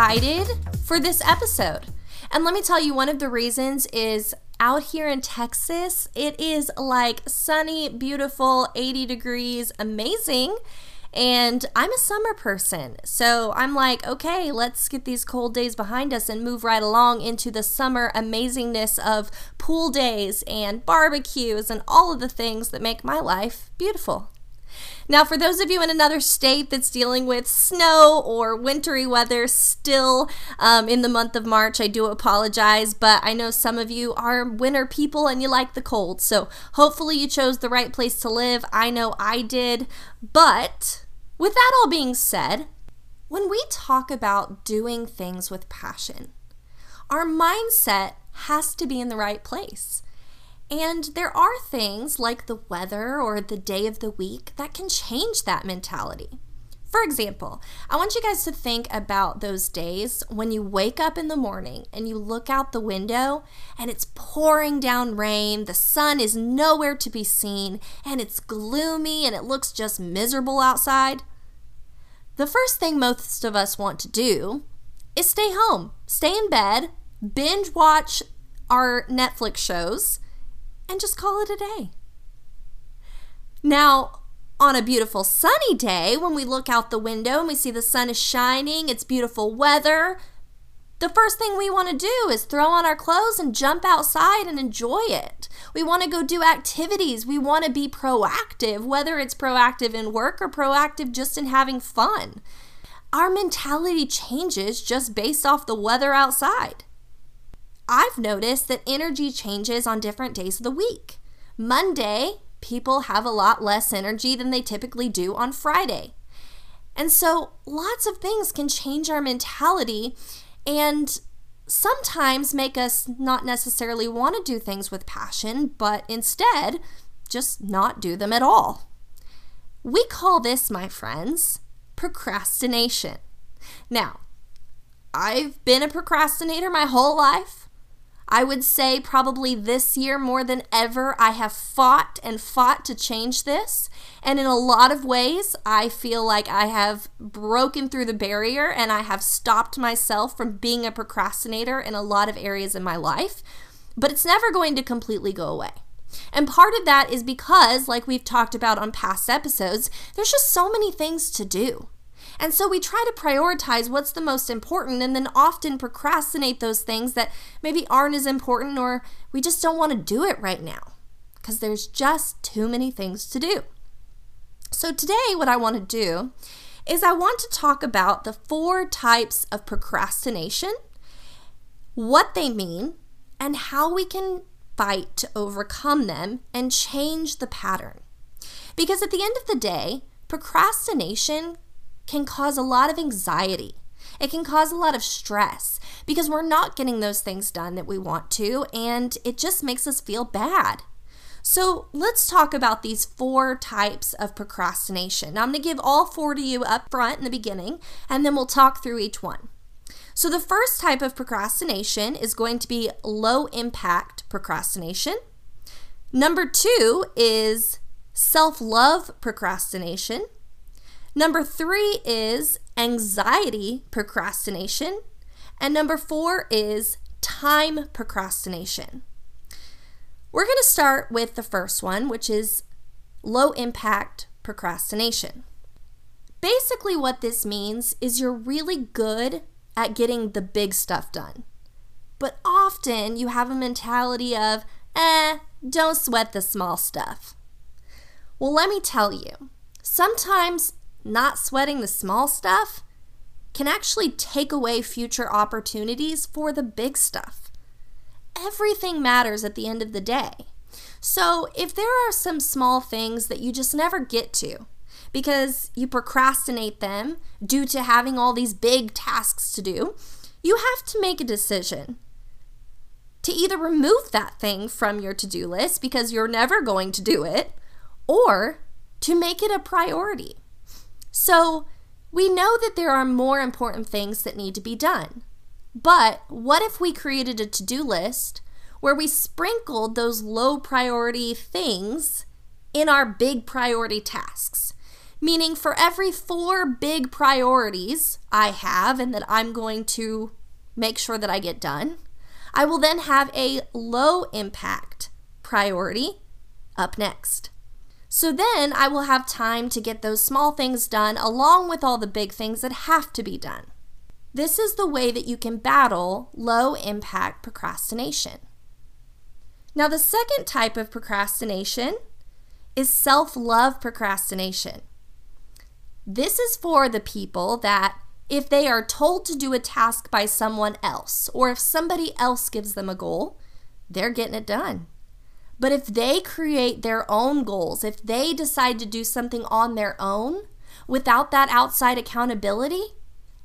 excited for this episode. And let me tell you, one of the reasons is out here in Texas, it is like sunny, beautiful, 80 degrees, amazing. And I'm a summer person. So I'm like, okay, let's get these cold days behind us and move right along into the summer amazingness of pool days and barbecues and all of the things that make my life beautiful. Now, for those of you in another state that's dealing with snow or wintry weather still um, in the month of March, I do apologize, but I know some of you are winter people and you like the cold. So hopefully you chose the right place to live. I know I did. But with that all being said, when we talk about doing things with passion, our mindset has to be in the right place. And there are things like the weather or the day of the week that can change that mentality. For example, I want you guys to think about those days when you wake up in the morning and you look out the window and it's pouring down rain, the sun is nowhere to be seen, and it's gloomy and it looks just miserable outside. The first thing most of us want to do is stay home, stay in bed, binge watch our Netflix shows and just call it a day. Now, on a beautiful sunny day, when we look out the window and we see the sun is shining, it's beautiful weather, the first thing we want to do is throw on our clothes and jump outside and enjoy it. We want to go do activities. We want to be proactive, whether it's proactive in work or proactive just in having fun. Our mentality changes just based off the weather outside. I've noticed that energy changes on different days of the week. Monday, people have a lot less energy than they typically do on Friday. And so lots of things can change our mentality and sometimes make us not necessarily want to do things with passion, but instead just not do them at all. We call this, my friends, procrastination. Now, I've been a procrastinator my whole life. I would say probably this year more than ever, I have fought and fought to change this. And in a lot of ways, I feel like I have broken through the barrier and I have stopped myself from being a procrastinator in a lot of areas in my life. But it's never going to completely go away. And part of that is because, like we've talked about on past episodes, there's just so many things to do. And so we try to prioritize what's the most important and then often procrastinate those things that maybe aren't as important or we just don't want to do it right now because there's just too many things to do. So today, what I want to do is I want to talk about the four types of procrastination, what they mean, and how we can fight to overcome them and change the pattern. Because at the end of the day, procrastination can cause a lot of anxiety. It can cause a lot of stress because we're not getting those things done that we want to, and it just makes us feel bad. So let's talk about these four types of procrastination. Now, I'm going to give all four to you up front in the beginning, and then we'll talk through each one. So, the first type of procrastination is going to be low impact procrastination. Number two is self love procrastination. Number three is anxiety procrastination. And number four is time procrastination. We're going to start with the first one, which is low impact procrastination. Basically, what this means is you're really good at getting the big stuff done. But often you have a mentality of, eh, don't sweat the small stuff. Well, let me tell you, sometimes not sweating the small stuff can actually take away future opportunities for the big stuff. Everything matters at the end of the day. So, if there are some small things that you just never get to because you procrastinate them due to having all these big tasks to do, you have to make a decision to either remove that thing from your to do list because you're never going to do it, or to make it a priority. So, we know that there are more important things that need to be done. But what if we created a to do list where we sprinkled those low priority things in our big priority tasks. Meaning, for every four big priorities I have and that I'm going to make sure that I get done, I will then have a low impact priority up next. So then I will have time to get those small things done along with all the big things that have to be done. This is the way that you can battle low impact procrastination. Now, the second type of procrastination is self love procrastination. This is for the people that if they are told to do a task by someone else, or if somebody else gives them a goal, they're getting it done. But if they create their own goals, if they decide to do something on their own without that outside accountability,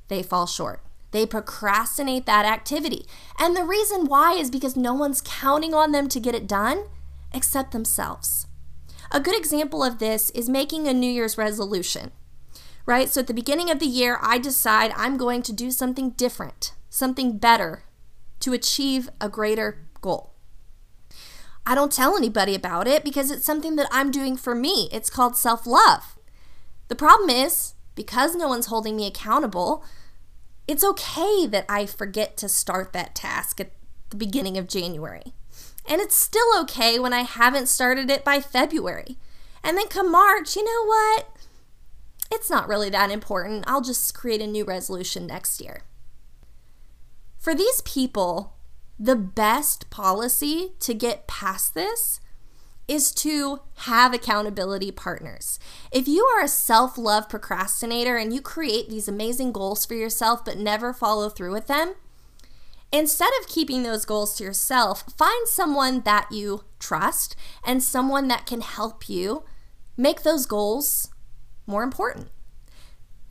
they fall short. They procrastinate that activity. And the reason why is because no one's counting on them to get it done except themselves. A good example of this is making a New Year's resolution, right? So at the beginning of the year, I decide I'm going to do something different, something better to achieve a greater goal. I don't tell anybody about it because it's something that I'm doing for me. It's called self love. The problem is, because no one's holding me accountable, it's okay that I forget to start that task at the beginning of January. And it's still okay when I haven't started it by February. And then come March, you know what? It's not really that important. I'll just create a new resolution next year. For these people, the best policy to get past this is to have accountability partners. If you are a self love procrastinator and you create these amazing goals for yourself but never follow through with them, instead of keeping those goals to yourself, find someone that you trust and someone that can help you make those goals more important.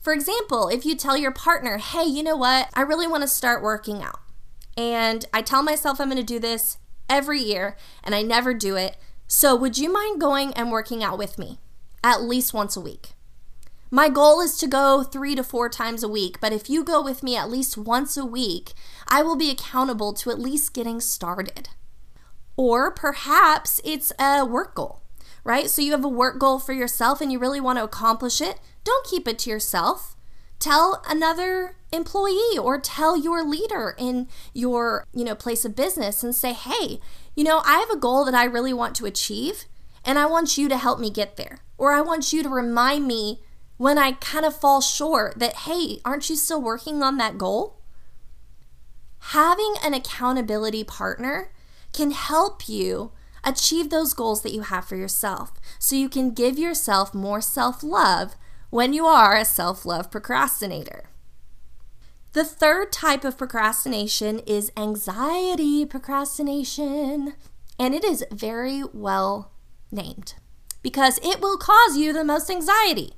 For example, if you tell your partner, hey, you know what, I really want to start working out. And I tell myself I'm going to do this every year and I never do it. So, would you mind going and working out with me at least once a week? My goal is to go three to four times a week, but if you go with me at least once a week, I will be accountable to at least getting started. Or perhaps it's a work goal, right? So you have a work goal for yourself and you really want to accomplish it. Don't keep it to yourself. Tell another employee or tell your leader in your, you know, place of business and say, "Hey, you know, I have a goal that I really want to achieve, and I want you to help me get there. Or I want you to remind me when I kind of fall short that, hey, aren't you still working on that goal? Having an accountability partner can help you achieve those goals that you have for yourself so you can give yourself more self love when you are a self love procrastinator. The third type of procrastination is anxiety procrastination, and it is very well named because it will cause you the most anxiety.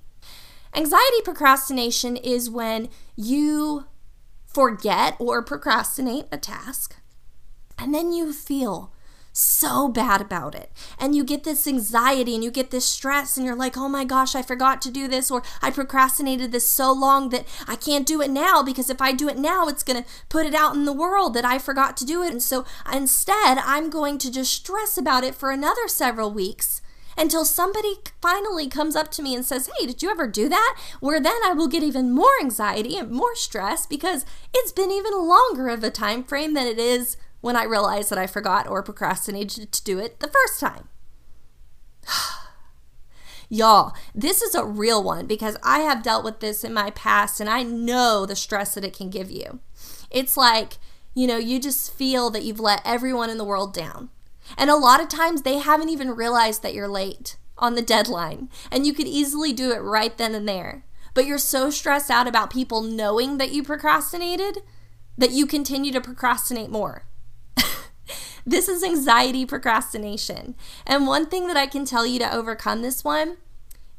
Anxiety procrastination is when you forget or procrastinate a task and then you feel so bad about it. And you get this anxiety and you get this stress, and you're like, oh my gosh, I forgot to do this, or I procrastinated this so long that I can't do it now because if I do it now, it's going to put it out in the world that I forgot to do it. And so instead, I'm going to just stress about it for another several weeks until somebody finally comes up to me and says, Hey, did you ever do that? Where then I will get even more anxiety and more stress because it's been even longer of a time frame than it is when I realized that I forgot or procrastinated to do it the first time. Y'all, this is a real one because I have dealt with this in my past and I know the stress that it can give you. It's like, you know, you just feel that you've let everyone in the world down. And a lot of times they haven't even realized that you're late on the deadline and you could easily do it right then and there. But you're so stressed out about people knowing that you procrastinated that you continue to procrastinate more. This is anxiety procrastination. And one thing that I can tell you to overcome this one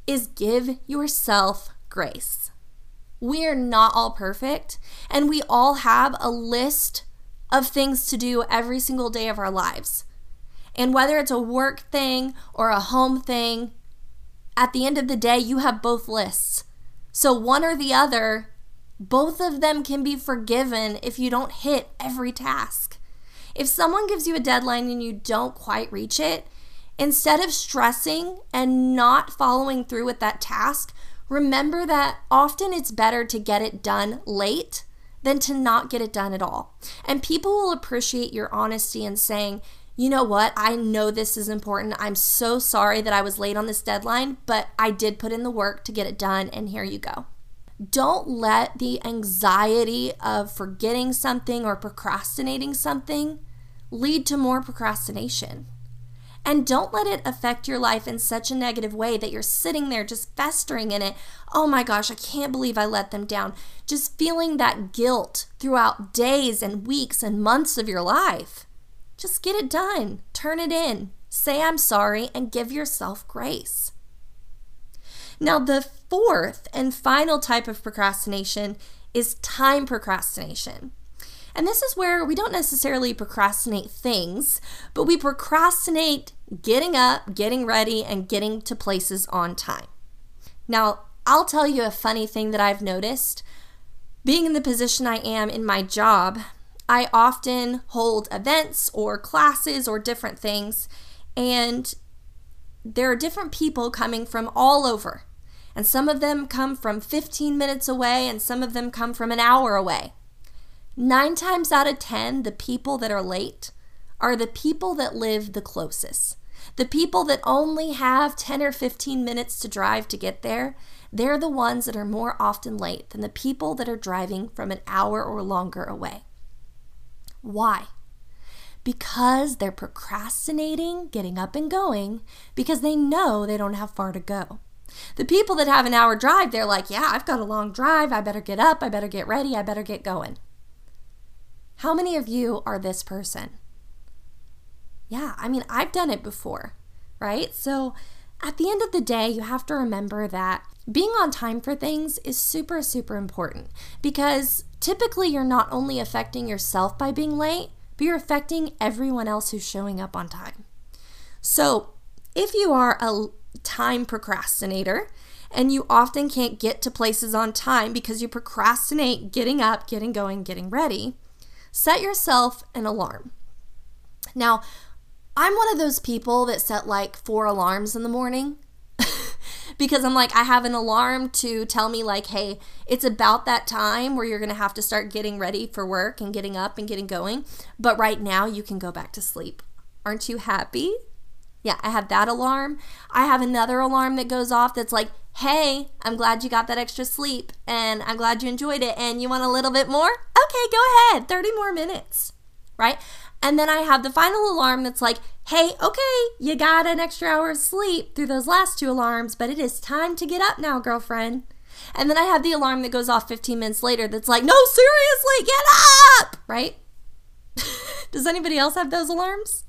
is give yourself grace. We are not all perfect, and we all have a list of things to do every single day of our lives. And whether it's a work thing or a home thing, at the end of the day, you have both lists. So, one or the other, both of them can be forgiven if you don't hit every task. If someone gives you a deadline and you don't quite reach it, Instead of stressing and not following through with that task, remember that often it's better to get it done late than to not get it done at all. And people will appreciate your honesty in saying, you know what, I know this is important. I'm so sorry that I was late on this deadline, but I did put in the work to get it done, and here you go. Don't let the anxiety of forgetting something or procrastinating something lead to more procrastination. And don't let it affect your life in such a negative way that you're sitting there just festering in it. Oh my gosh, I can't believe I let them down. Just feeling that guilt throughout days and weeks and months of your life. Just get it done, turn it in, say I'm sorry, and give yourself grace. Now, the fourth and final type of procrastination is time procrastination. And this is where we don't necessarily procrastinate things, but we procrastinate getting up, getting ready, and getting to places on time. Now, I'll tell you a funny thing that I've noticed. Being in the position I am in my job, I often hold events or classes or different things, and there are different people coming from all over. And some of them come from 15 minutes away, and some of them come from an hour away. Nine times out of 10, the people that are late are the people that live the closest. The people that only have 10 or 15 minutes to drive to get there, they're the ones that are more often late than the people that are driving from an hour or longer away. Why? Because they're procrastinating getting up and going because they know they don't have far to go. The people that have an hour drive, they're like, yeah, I've got a long drive. I better get up. I better get ready. I better get going. How many of you are this person? Yeah, I mean, I've done it before, right? So at the end of the day, you have to remember that being on time for things is super, super important because typically you're not only affecting yourself by being late, but you're affecting everyone else who's showing up on time. So if you are a time procrastinator and you often can't get to places on time because you procrastinate getting up, getting going, getting ready, set yourself an alarm. Now, I'm one of those people that set like four alarms in the morning because I'm like, I have an alarm to tell me, like, hey, it's about that time where you're going to have to start getting ready for work and getting up and getting going. But right now, you can go back to sleep. Aren't you happy? Yeah, I have that alarm. I have another alarm that goes off that's like, hey, I'm glad you got that extra sleep and I'm glad you enjoyed it and you want a little bit more? Okay, go ahead, 30 more minutes, right? And then I have the final alarm that's like, hey, okay, you got an extra hour of sleep through those last two alarms, but it is time to get up now, girlfriend. And then I have the alarm that goes off 15 minutes later that's like, no, seriously, get up, right? Does anybody else have those alarms?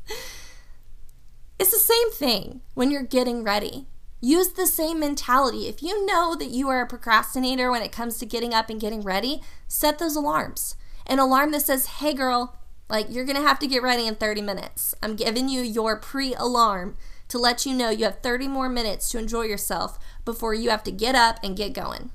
It's the same thing when you're getting ready. Use the same mentality. If you know that you are a procrastinator when it comes to getting up and getting ready, set those alarms. An alarm that says, hey girl, like you're gonna have to get ready in 30 minutes. I'm giving you your pre alarm to let you know you have 30 more minutes to enjoy yourself before you have to get up and get going.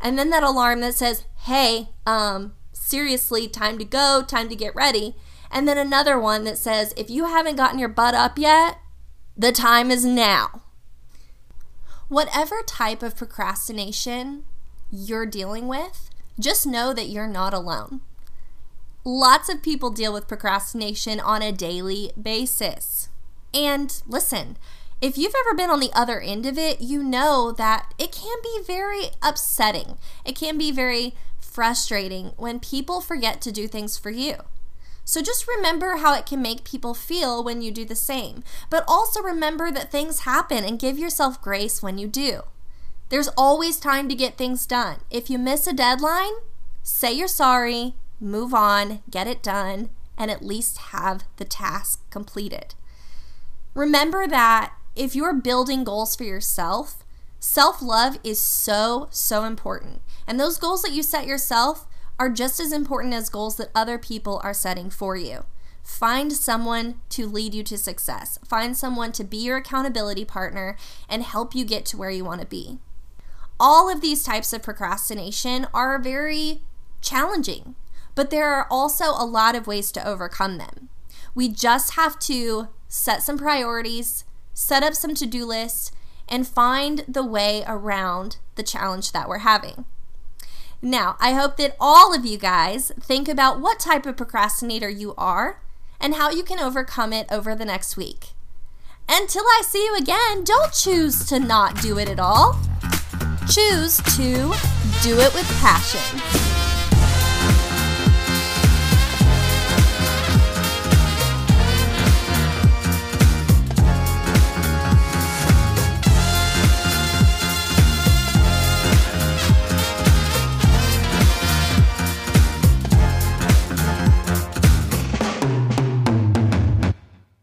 And then that alarm that says, hey, um, seriously, time to go, time to get ready. And then another one that says, if you haven't gotten your butt up yet, the time is now. Whatever type of procrastination you're dealing with, just know that you're not alone. Lots of people deal with procrastination on a daily basis. And listen, if you've ever been on the other end of it, you know that it can be very upsetting. It can be very frustrating when people forget to do things for you. So just remember how it can make people feel when you do the same. But also remember that things happen and give yourself grace when you do. There's always time to get things done. If you miss a deadline, say you're sorry, move on, get it done, and at least have the task completed. Remember that if you're building goals for yourself, self love is so, so important. And those goals that you set yourself are just as important as goals that other people are setting for you. Find someone to lead you to success. Find someone to be your accountability partner and help you get to where you want to be. All of these types of procrastination are very challenging but there are also a lot of ways to overcome them. We just have to set some priorities, set up some to do lists, and find the way around the challenge that we're having. Now, I hope that all of you guys think about what type of procrastinator you are and how you can overcome it over the next week. Until I see you again, don't choose to not do it at all. Choose to do it with passion.